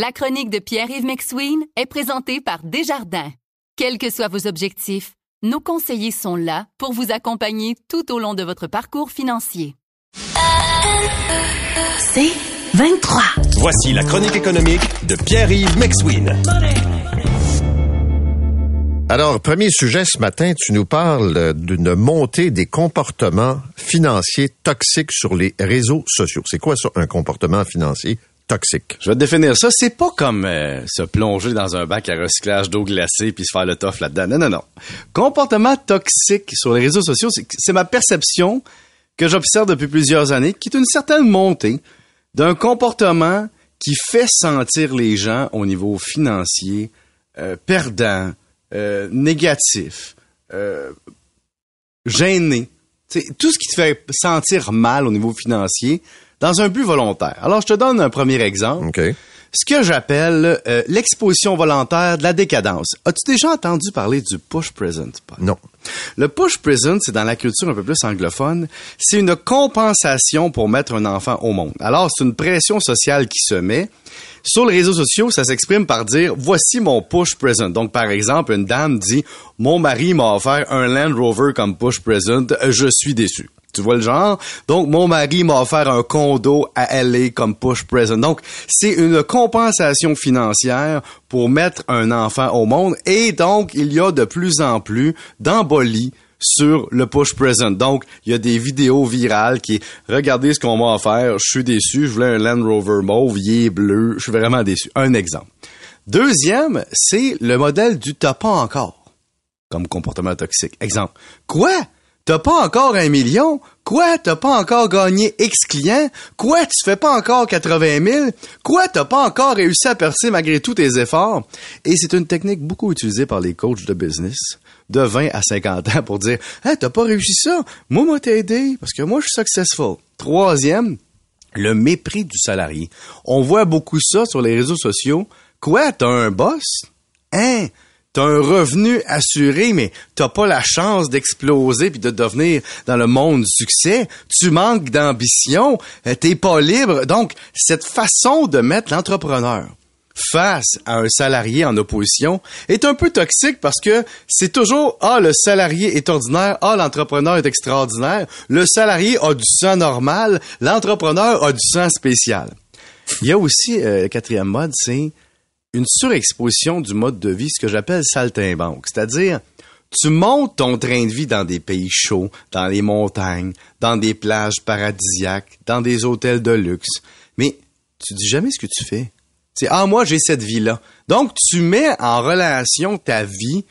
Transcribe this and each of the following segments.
La chronique de Pierre-Yves McSween est présentée par Desjardins. Quels que soient vos objectifs, nos conseillers sont là pour vous accompagner tout au long de votre parcours financier. C'est 23. Voici la chronique économique de Pierre-Yves McSween. Alors, premier sujet ce matin, tu nous parles d'une montée des comportements financiers toxiques sur les réseaux sociaux. C'est quoi ça, un comportement financier toxique? Je vais te définir ça. C'est pas comme euh, se plonger dans un bac à recyclage d'eau glacée puis se faire le tof là-dedans. Non, non, non. Comportement toxique sur les réseaux sociaux, c'est ma perception que j'observe depuis plusieurs années, qui est une certaine montée d'un comportement qui fait sentir les gens au niveau financier euh, perdant, euh, euh, gêné. tout ce qui te fait sentir mal au niveau financier dans un but volontaire. Alors, je te donne un premier exemple. Ce que j'appelle euh, l'exposition volontaire de la décadence. As-tu déjà entendu parler du push present? Non. Le push present, c'est dans la culture un peu plus anglophone, c'est une compensation pour mettre un enfant au monde. Alors, c'est une pression sociale qui se met sur les réseaux sociaux, ça s'exprime par dire voici mon push present. Donc par exemple, une dame dit mon mari m'a offert un Land Rover comme push present, je suis déçu. Tu vois le genre? Donc, mon mari m'a offert un condo à LA comme push present. Donc, c'est une compensation financière pour mettre un enfant au monde. Et donc, il y a de plus en plus d'embolies sur le push present. Donc, il y a des vidéos virales qui regardez ce qu'on m'a offert, je suis déçu, je voulais un Land Rover mauve, il est bleu, je suis vraiment déçu. Un exemple. Deuxième, c'est le modèle du t'as pas encore comme comportement toxique. Exemple. Quoi? T'as pas encore un million? Quoi? T'as pas encore gagné X clients? Quoi? Tu fais pas encore 80 000? Quoi? T'as pas encore réussi à percer malgré tous tes efforts? Et c'est une technique beaucoup utilisée par les coachs de business de 20 à 50 ans pour dire Hey, t'as pas réussi ça? Moi, moi, t'ai aidé parce que moi, je suis successful. Troisième, le mépris du salarié. On voit beaucoup ça sur les réseaux sociaux. Quoi? T'as un boss? Hein? T'as un revenu assuré, mais t'as pas la chance d'exploser puis de devenir dans le monde du succès. Tu manques d'ambition, t'es pas libre. Donc, cette façon de mettre l'entrepreneur face à un salarié en opposition est un peu toxique parce que c'est toujours ah le salarié est ordinaire, ah l'entrepreneur est extraordinaire, le salarié a du sang normal, l'entrepreneur a du sang spécial. Il y a aussi euh, quatrième mode, c'est une surexposition du mode de vie, ce que j'appelle saltimbanque, c'est-à-dire tu montes ton train de vie dans des pays chauds, dans les montagnes, dans des plages paradisiaques, dans des hôtels de luxe, mais tu dis jamais ce que tu fais. C'est ah moi j'ai cette vie là. Donc tu mets en relation ta vie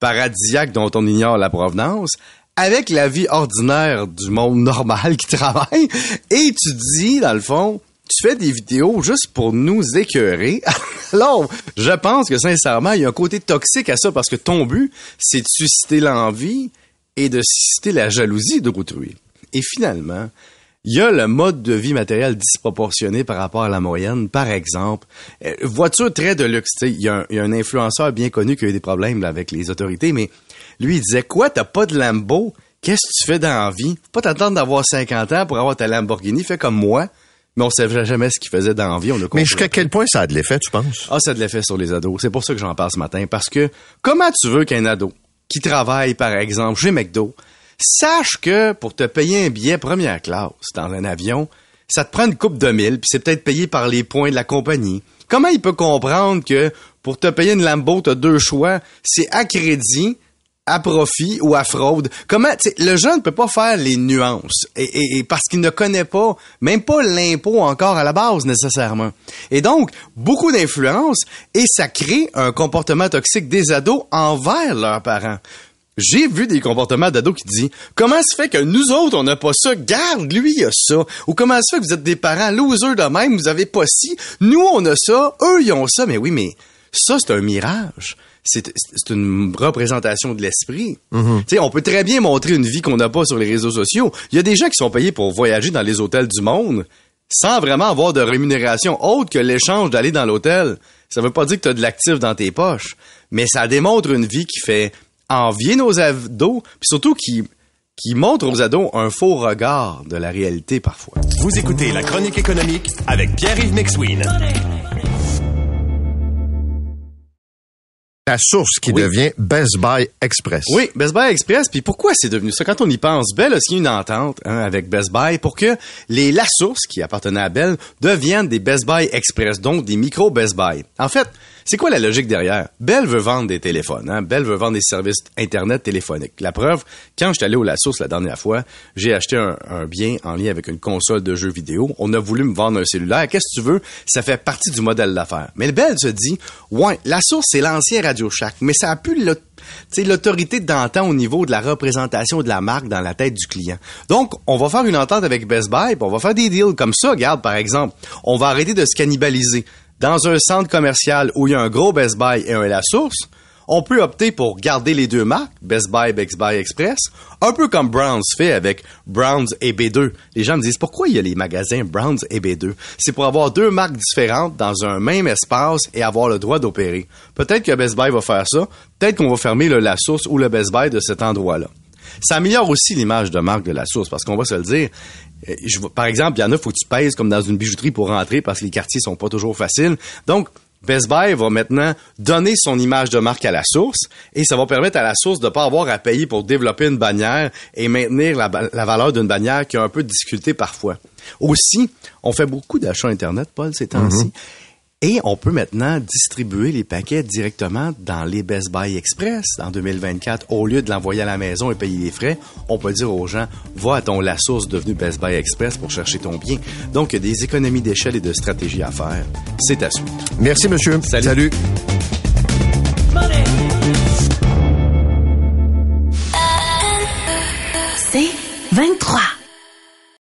paradisiaque dont on ignore la provenance avec la vie ordinaire du monde normal qui travaille et tu dis dans le fond tu fais des vidéos juste pour nous écœurer? Alors, je pense que sincèrement, il y a un côté toxique à ça parce que ton but, c'est de susciter l'envie et de susciter la jalousie d'autrui. Et finalement, il y a le mode de vie matériel disproportionné par rapport à la moyenne. Par exemple, euh, voiture très de luxe. Il y, a un, influenceur bien connu qui a eu des problèmes avec les autorités, mais lui, il disait quoi, t'as pas de Lambo? Qu'est-ce que tu fais dans la? Faut pas t'attendre d'avoir 50 ans pour avoir ta Lamborghini. Fais comme moi. Mais on savait jamais ce qu'il faisait dans la vie. On mais jusqu'à quel point ça a de l'effet, tu penses? Ah, ça a de l'effet sur les ados. C'est pour ça que j'en parle ce matin. Parce que comment tu veux qu'un ado qui travaille, par exemple, chez McDo, sache que pour te payer un billet première classe dans un avion, ça te prend une coupe de mille, puis c'est peut-être payé par les points de la compagnie. Comment il peut comprendre que pour te payer une Lambo, tu as deux choix, c'est à crédit, à profit ou à fraude. Comment le jeune ne peut pas faire les nuances et, parce qu'il ne connaît pas même pas l'impôt encore à la base nécessairement. Et donc beaucoup d'influence et ça crée un comportement toxique des ados envers leurs parents. J'ai vu des comportements d'ados qui disent comment se fait que nous autres on n'a pas ça? Garde lui il a ça ou comment se fait que vous êtes des parents losers de même? Vous avez pas ci. Nous on a ça. Eux ils ont ça mais oui mais ça c'est un mirage c'est une représentation de l'esprit. Mm-hmm. On peut très bien montrer une vie qu'on n'a pas sur les réseaux sociaux. Il y a des gens qui sont payés pour voyager dans les hôtels du monde sans vraiment avoir de rémunération autre que l'échange d'aller dans l'hôtel. Ça veut pas dire que tu as de l'actif dans tes poches, mais ça démontre une vie qui fait envier nos ados, puis surtout qui, qui montre aux ados un faux regard de la réalité parfois. Vous écoutez La Chronique économique avec Pierre-Yves McSween. La source qui Oui. devient Best Buy Express. Oui, Best Buy Express. Puis pourquoi c'est devenu ça? Quand on y pense, Bell a signé une entente hein, avec Best Buy pour que les La Source, qui appartenaient à Bell, deviennent des Best Buy Express, donc des micro Best Buy. En fait, c'est quoi la logique derrière? Bell veut vendre des téléphones. Hein? Bell veut vendre des services Internet téléphoniques. La preuve, quand je suis allé au La Source la dernière fois, j'ai acheté un, un bien en lien avec une console de jeux vidéo. On a voulu me vendre un cellulaire. Qu'est-ce que tu veux? Ça fait partie du modèle d'affaires. Mais Bell se dit, ouais, La Source, c'est l'ancien Radio Mais ça a sais, l'autorité d'antan au niveau de la représentation de la marque dans la tête du client. Donc, on va faire une entente avec Best Buy, puis on va faire des deals comme ça. Regarde, par exemple, on va arrêter de se cannibaliser. Dans un centre commercial où il y a un gros Best Buy et un La Source, on peut opter pour garder les deux marques, Best Buy, Best Buy Express, un peu comme Browns fait avec Browns et B2. Les gens me disent pourquoi il y a les magasins Browns et B2. C'est pour avoir deux marques différentes dans un même espace et avoir le droit d'opérer. Peut-être que Best Buy va faire ça, peut-être qu'on va fermer La Source ou le Best Buy de cet endroit-là. Ça améliore aussi l'image de marque de la source parce qu'on va se le dire. euh, par exemple, il y en a, faut que tu pèses comme dans une bijouterie pour rentrer parce que les quartiers sont pas toujours faciles. Donc, Best Buy va maintenant donner son image de marque à la source et ça va permettre à la source de pas avoir à payer pour développer une bannière et maintenir la, valeur d'une bannière qui a un peu de difficulté parfois. Aussi, on fait beaucoup d'achats Internet, Paul, ces temps-ci. Et on peut maintenant distribuer les paquets directement dans les Best Buy Express en 2024. Au lieu de l'envoyer à la maison et payer les frais, on peut dire aux gens, va à ton La Source devenu Best Buy Express pour chercher ton bien. Donc, il y a des économies d'échelle et de stratégie à faire. C'est à suivre. Merci, monsieur. Salut. Salut.